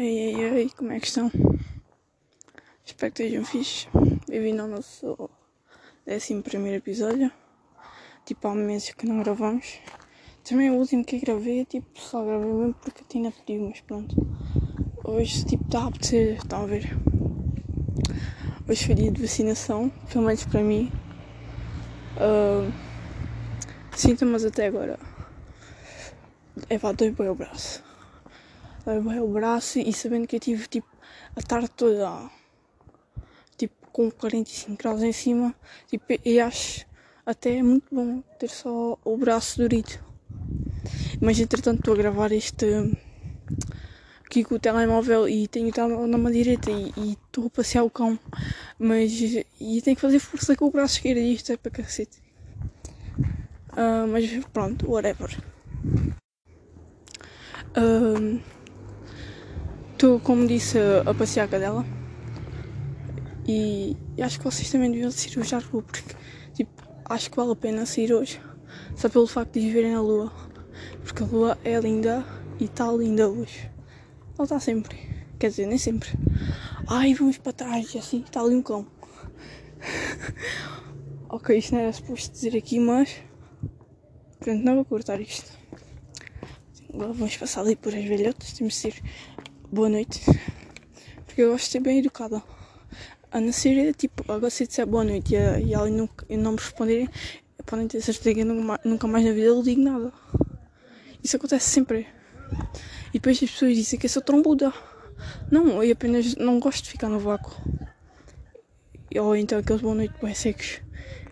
Ei, ei, ei, como é que estão? Espero que estejam fixe. Bem-vindo ao nosso 11 episódio. Tipo, há meses que não gravamos. Também o último que gravei, tipo, só gravei mesmo porque tinha pedido, mas pronto. Hoje, tipo, está a apetecer, estão a ver? Hoje foi dia de vacinação, pelo menos para mim. Uh, sintomas até agora. É pá, dói bem o braço levei o braço e sabendo que eu tive tipo a tarde toda tipo com 45 graus em cima, tipo, e acho até muito bom ter só o braço dorido. Mas entretanto estou a gravar este aqui com o telemóvel e tenho o telemóvel na mão direita e estou a passear o cão, mas e tenho que fazer força com o braço esquerdo e isto é para cacete. Uh, mas pronto, whatever. Uh, Estou, como disse, a, passear a cadela. E, e, acho que vocês também deviam sair hoje à rua, porque tipo, acho que vale a pena sair hoje. Só pelo facto de viverem na lua. Porque a lua é linda e está linda hoje. Ela está sempre. Quer dizer, nem sempre. Ai, vamos para trás, assim, está ali um cão. ok, isto não era suposto dizer aqui, mas. Pronto, não vou cortar isto. Agora vamos passar ali por as velhotas. Temos de ser boa noite. Porque eu gosto de ser bem educada. A não ser, tipo, agora se disser boa noite e, e ela não, e não me responderem, podem ter certeza que nunca, nunca mais na vida eu digo nada. Isso acontece sempre. E depois as pessoas dizem que eu sou trombuda. Não, eu apenas não gosto de ficar no vácuo. Ou então aqueles boa noite bem secos.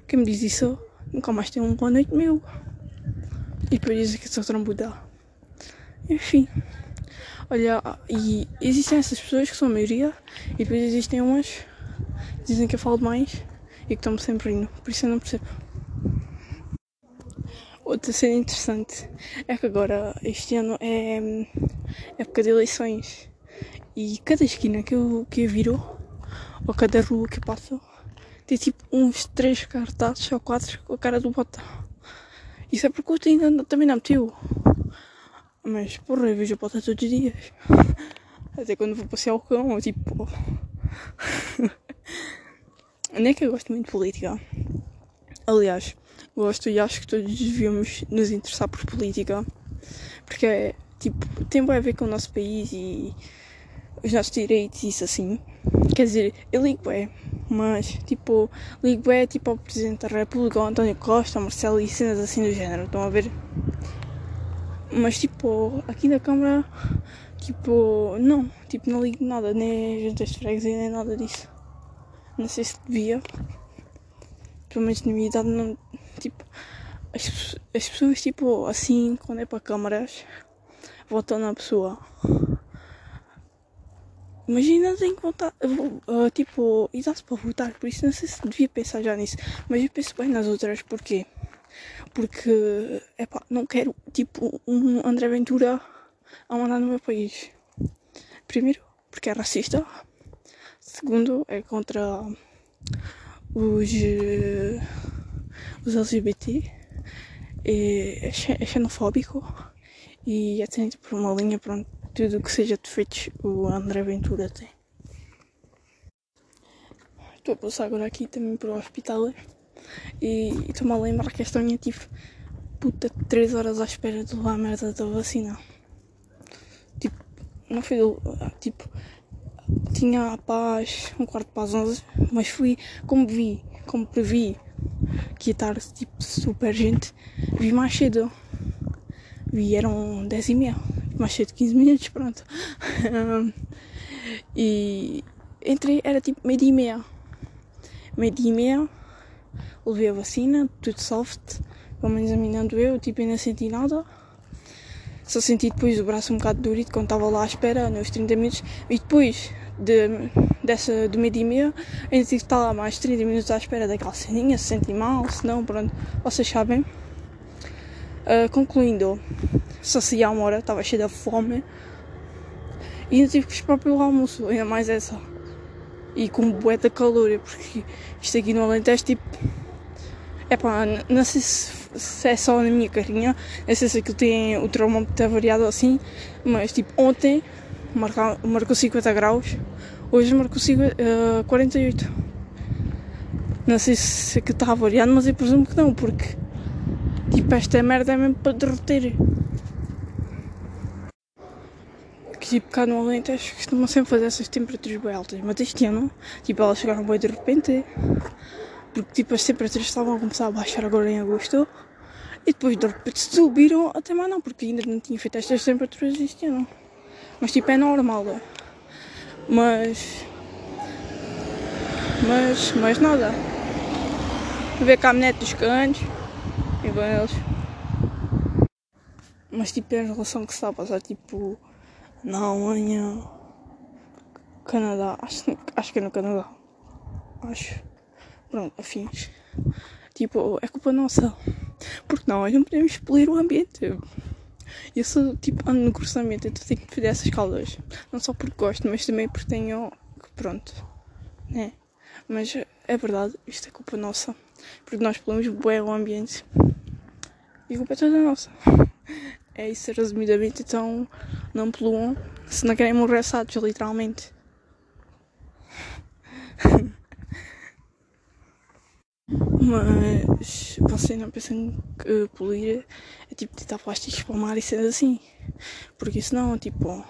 Quem me diz isso nunca mais tem um boa noite meu. E depois dizem que eu sou trombuda. Enfim. Olha, e existem essas pessoas que são a maioria, e depois existem umas que dizem que eu falo demais e que estão-me sempre indo, por isso eu não percebo. Outra cena interessante é que agora, este ano, é época de eleições e cada esquina que eu, que eu viro, ou cada rua que eu passo, tem tipo uns três cartazes ou quatro com a cara do bota. Isso é porque o ainda também não meteu. Mas, porra, eu vejo a pota todos os dias. Até quando vou passear o cão, tipo. Nem é que eu gosto muito de política. Aliás, gosto e acho que todos devíamos nos interessar por política. Porque, é, tipo, tem a ver com o nosso país e os nossos direitos e isso assim. Quer dizer, eu ligo é, mas tipo, ligo é tipo ao Presidente da República, ao António Costa, ao Marcelo e cenas assim do género. Estão a ver? Mas tipo, aqui na câmara, tipo, não, tipo, não ligo nada, nem juntas de freguesia, nem nada disso. Não sei se devia. Pelo menos na minha idade não. Tipo, as, as pessoas tipo assim, quando é para câmaras, votam na pessoa. Imagina, tenho que votar, uh, tipo, e dá-se para votar, por isso não sei se devia pensar já nisso. Mas eu penso bem nas outras, porquê? Porque, epá, não quero, tipo, um André Ventura a mandar no meu país. Primeiro, porque é racista. Segundo, é contra os, os LGBT. É, é xenofóbico. E é tendo por uma linha, pronto, tudo que seja defeitos o André Ventura tem. Estou a passar agora aqui também para o hospital. E estou-me a lembrar que esta manhã tive puta 3 horas à espera de levar a merda da vacina. Tipo, não foi do. Tipo, tinha a paz, um quarto para as 11, mas fui, como vi, como previ que ia estar tipo super gente, vi mais cedo. Vi, eram 10 e meia, mais cedo 15 minutos, pronto. e entrei, era tipo meio dia e meia. Meio dia e meia levei a vacina, tudo soft, pelo menos examinando eu, tipo, ainda senti nada. Só senti depois o braço um bocado durido quando estava lá à espera, nos 30 minutos. E depois de, dessa, de meio e meia, ainda tive que estar lá mais 30 minutos à espera daquela ceninha, se senti mal, se não, pronto, vocês sabem. Uh, concluindo, só saía uma hora, estava cheia de fome. E ainda tive que esperar pelo almoço, ainda mais essa. E com bué de calor, porque isto aqui no Alentejo, tipo, é pá, não sei se, é só na minha carinha, não sei se aquilo tem o termómetro variado assim, mas tipo ontem marcou, marcou 50 graus, hoje marcou 50, uh, 48. Não sei se aquilo está variando, mas eu presumo que não, porque tipo esta merda é mesmo para derreter. Que tipo cá no Alentejo costumam sempre fazer essas temperaturas bem altas, mas este ano, tipo, elas chegaram bem de repente, porque tipo as temperaturas estavam a começar a baixar agora em agosto e depois de repente subiram até mais não, porque ainda não tinha feito estas temperaturas este ano. Mas tipo é normal. Mas. Mas. Mas nada. Ver caminhonete dos cantos. E bem eles. Mas tipo é a relação que se está a passar tipo na Alemanha. Canadá. Acho, acho que é no Canadá. Acho. Pronto, afins. Tipo, é culpa nossa. Porque nós não podemos polir o ambiente. Eu sou tipo ando no cruzamento, então tenho que fazer essas caldas. Não só porque gosto, mas também porque tenho. Pronto. Né? Mas é verdade, isto é culpa nossa. Porque nós poluímos bem o ambiente. E a culpa é toda nossa. É isso resumidamente, então não poluam se não querem morrer assados, literalmente. Mas vocês não pensam que polir é tipo tirar plásticos para o mar e ser assim. Porque senão, tipo,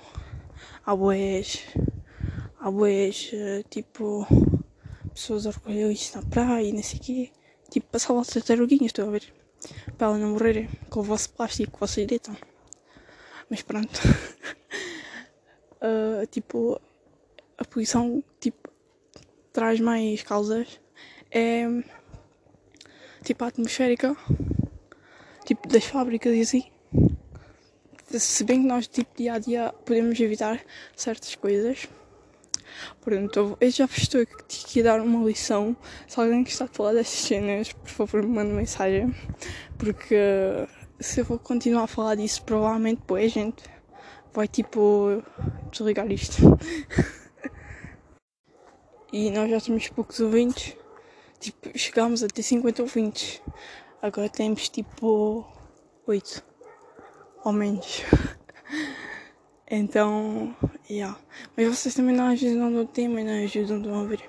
há boés, há boés, tipo, pessoas isso na praia e não sei o quê. Tipo, salvar as tartaruguinhas, estou a ver? Para elas não morrerem com o vosso plástico que vocês deitam. Mas pronto. uh, tipo, a poluição, tipo, traz mais causas. É tipo atmosférica, tipo das fábricas e assim. Se bem que nós, tipo, dia a dia podemos evitar certas coisas. Portanto, eu já estou aqui a dar uma lição. Se alguém que está a falar destas cenas, por favor, me mande mensagem. Porque se eu for continuar a falar disso, provavelmente depois a gente vai tipo desligar isto. e nós já temos poucos ouvintes. Tipo, chegámos a ter 50 ouvintes. Agora temos tipo 8 ou menos. então, yeah. Mas vocês também não ajudam no tema e não ajudam a ver.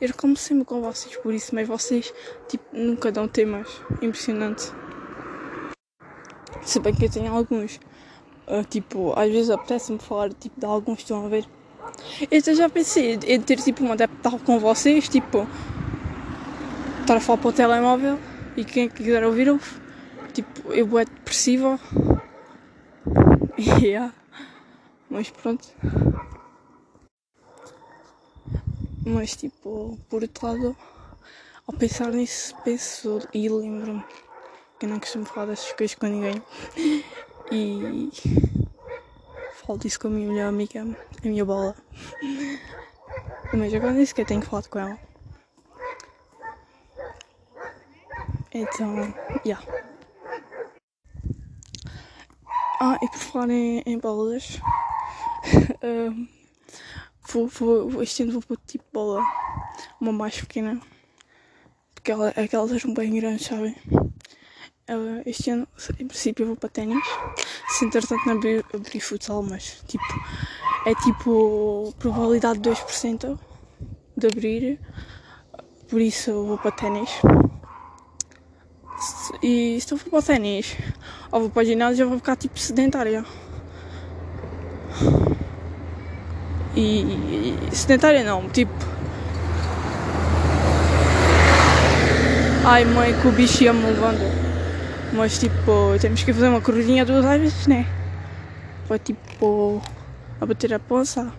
Eu como sempre com vocês por isso, mas vocês tipo, nunca dão temas. Impressionante. Se bem que eu tenho alguns. Uh, tipo, às vezes apetece-me falar tipo, de alguns, estão a ver? Eu já pensei em ter tipo uma adaptação com vocês, tipo, estar a falar para o telemóvel e quem quiser ouvir ouve. Tipo, eu é depressiva. yeah. Mas pronto. Mas tipo, por outro lado, ao pensar nisso, penso e lembro-me que eu não costumo falar dessas coisas com ninguém. E falo disso com a minha melhor amiga, a minha bola. Mas agora nem sequer tenho falado com ela. Então, yeah. Ah, e por falar em, em bolas, um, vou, vou, este ano vou pôr tipo bola, uma mais pequena, porque ela, aquelas eram bem grandes, sabem? Uh, este ano, em princípio, vou para ténis, se entretanto não abrir, futsal, mas tipo, é tipo probabilidade de 2% de abrir, por isso vou para ténis. E se eu for para o ténis ou vou para o ginásio, eu vou ficar tipo sedentária. E, e sedentária não, tipo. Ai mãe, que o bicho ia me levando. Mas tipo, temos que fazer uma corridinha duas vezes, né? Para tipo. a bater a pança.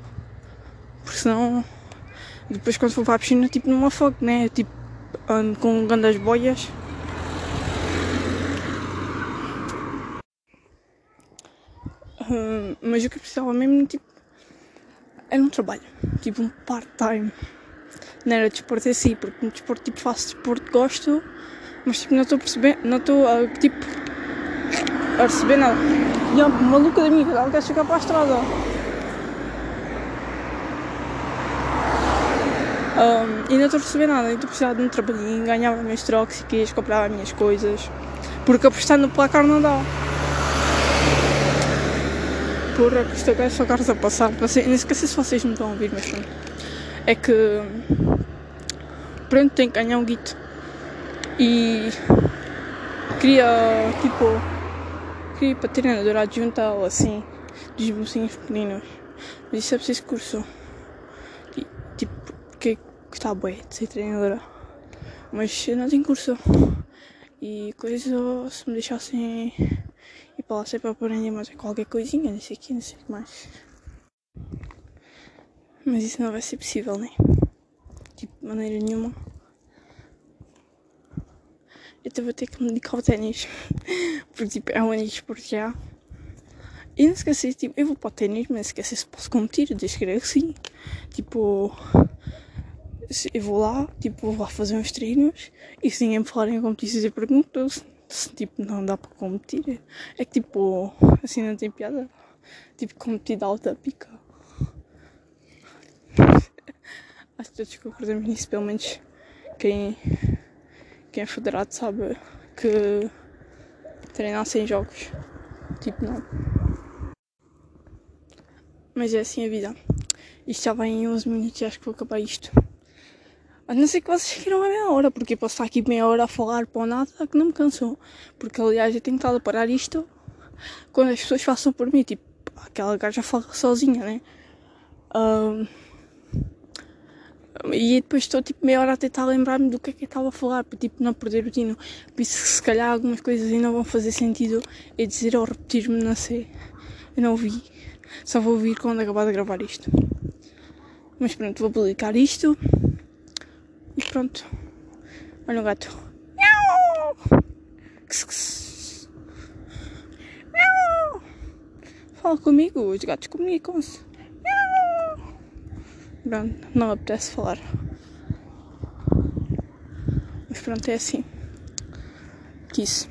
Porque senão. Depois quando for para a piscina, tipo, não me afogo, né? Tipo, ando com grandes boias. mas o que eu precisava mesmo, tipo, era um trabalho, tipo um part-time. Não era desporto em si, porque no desporto, tipo, faço desporto, gosto, mas tipo, não estou a perceber, não estou a, tipo, a receber nada. E a maluca da minha vida, ela quer chegar para a estrada. Um, e não estou a receber nada, então precisava de um trabalhinho, ganhava meus e comprava minhas coisas. Porque apostar no placar não dá. Porra que isto agora só carros a passar. Você, nem esqueci se vocês me estão a ouvir, mas pronto. É que. Pronto, tenho que ganhar um guito. E. Queria, tipo. Queria ir para treinadora adjunta ou assim. Dos mocinhos pequeninos. Mas isso é preciso curso. E, tipo, porque está bué de ser treinadora. Mas eu não tenho curso. E coisa, se me deixassem para lá sempre para aprender mais qualquer coisinha, não sei o que, não sei o que mais. Mas isso não vai ser possível, né? Tipo, de maneira nenhuma. Eu até vou ter que me dedicar ao ténis. Porque, tipo, é um único esporte que. E não esqueci, tipo, eu vou para o ténis, mas esqueci se posso competir. Eu disse que sim. Tipo, eu vou lá, tipo, vou lá fazer uns treinos. E se ninguém me falar em competições, eu pergunto se, se, tipo, não dá para competir. É que, tipo, assim não tem piada. Tipo, competir de alta pica. Acho que todos concordamos nisso, pelo menos quem, quem é federado sabe que treinar sem jogos, tipo, não. Mas é assim a vida. Isto já vai em 11 minutos e acho que vou acabar isto. A não ser que vocês queiram a meia hora, porque posso estar aqui meia hora a falar para nada que não me cansou. Porque aliás eu tenho estado a parar isto quando as pessoas façam por mim. Tipo, aquela gaja fala sozinha, né? Um, e depois estou tipo meia hora a tentar lembrar-me do que é que eu estava a falar, para tipo não perder o tino. Por isso se calhar algumas coisas ainda vão fazer sentido e dizer ou repetir-me, não sei. Eu não ouvi. Só vou ouvir quando acabar de gravar isto. Mas pronto, vou publicar isto. Pronto. Olha o gato. Fala comigo, os gatos comunicam-se. Pronto, não apetece falar. Mas pronto, é assim. Quis.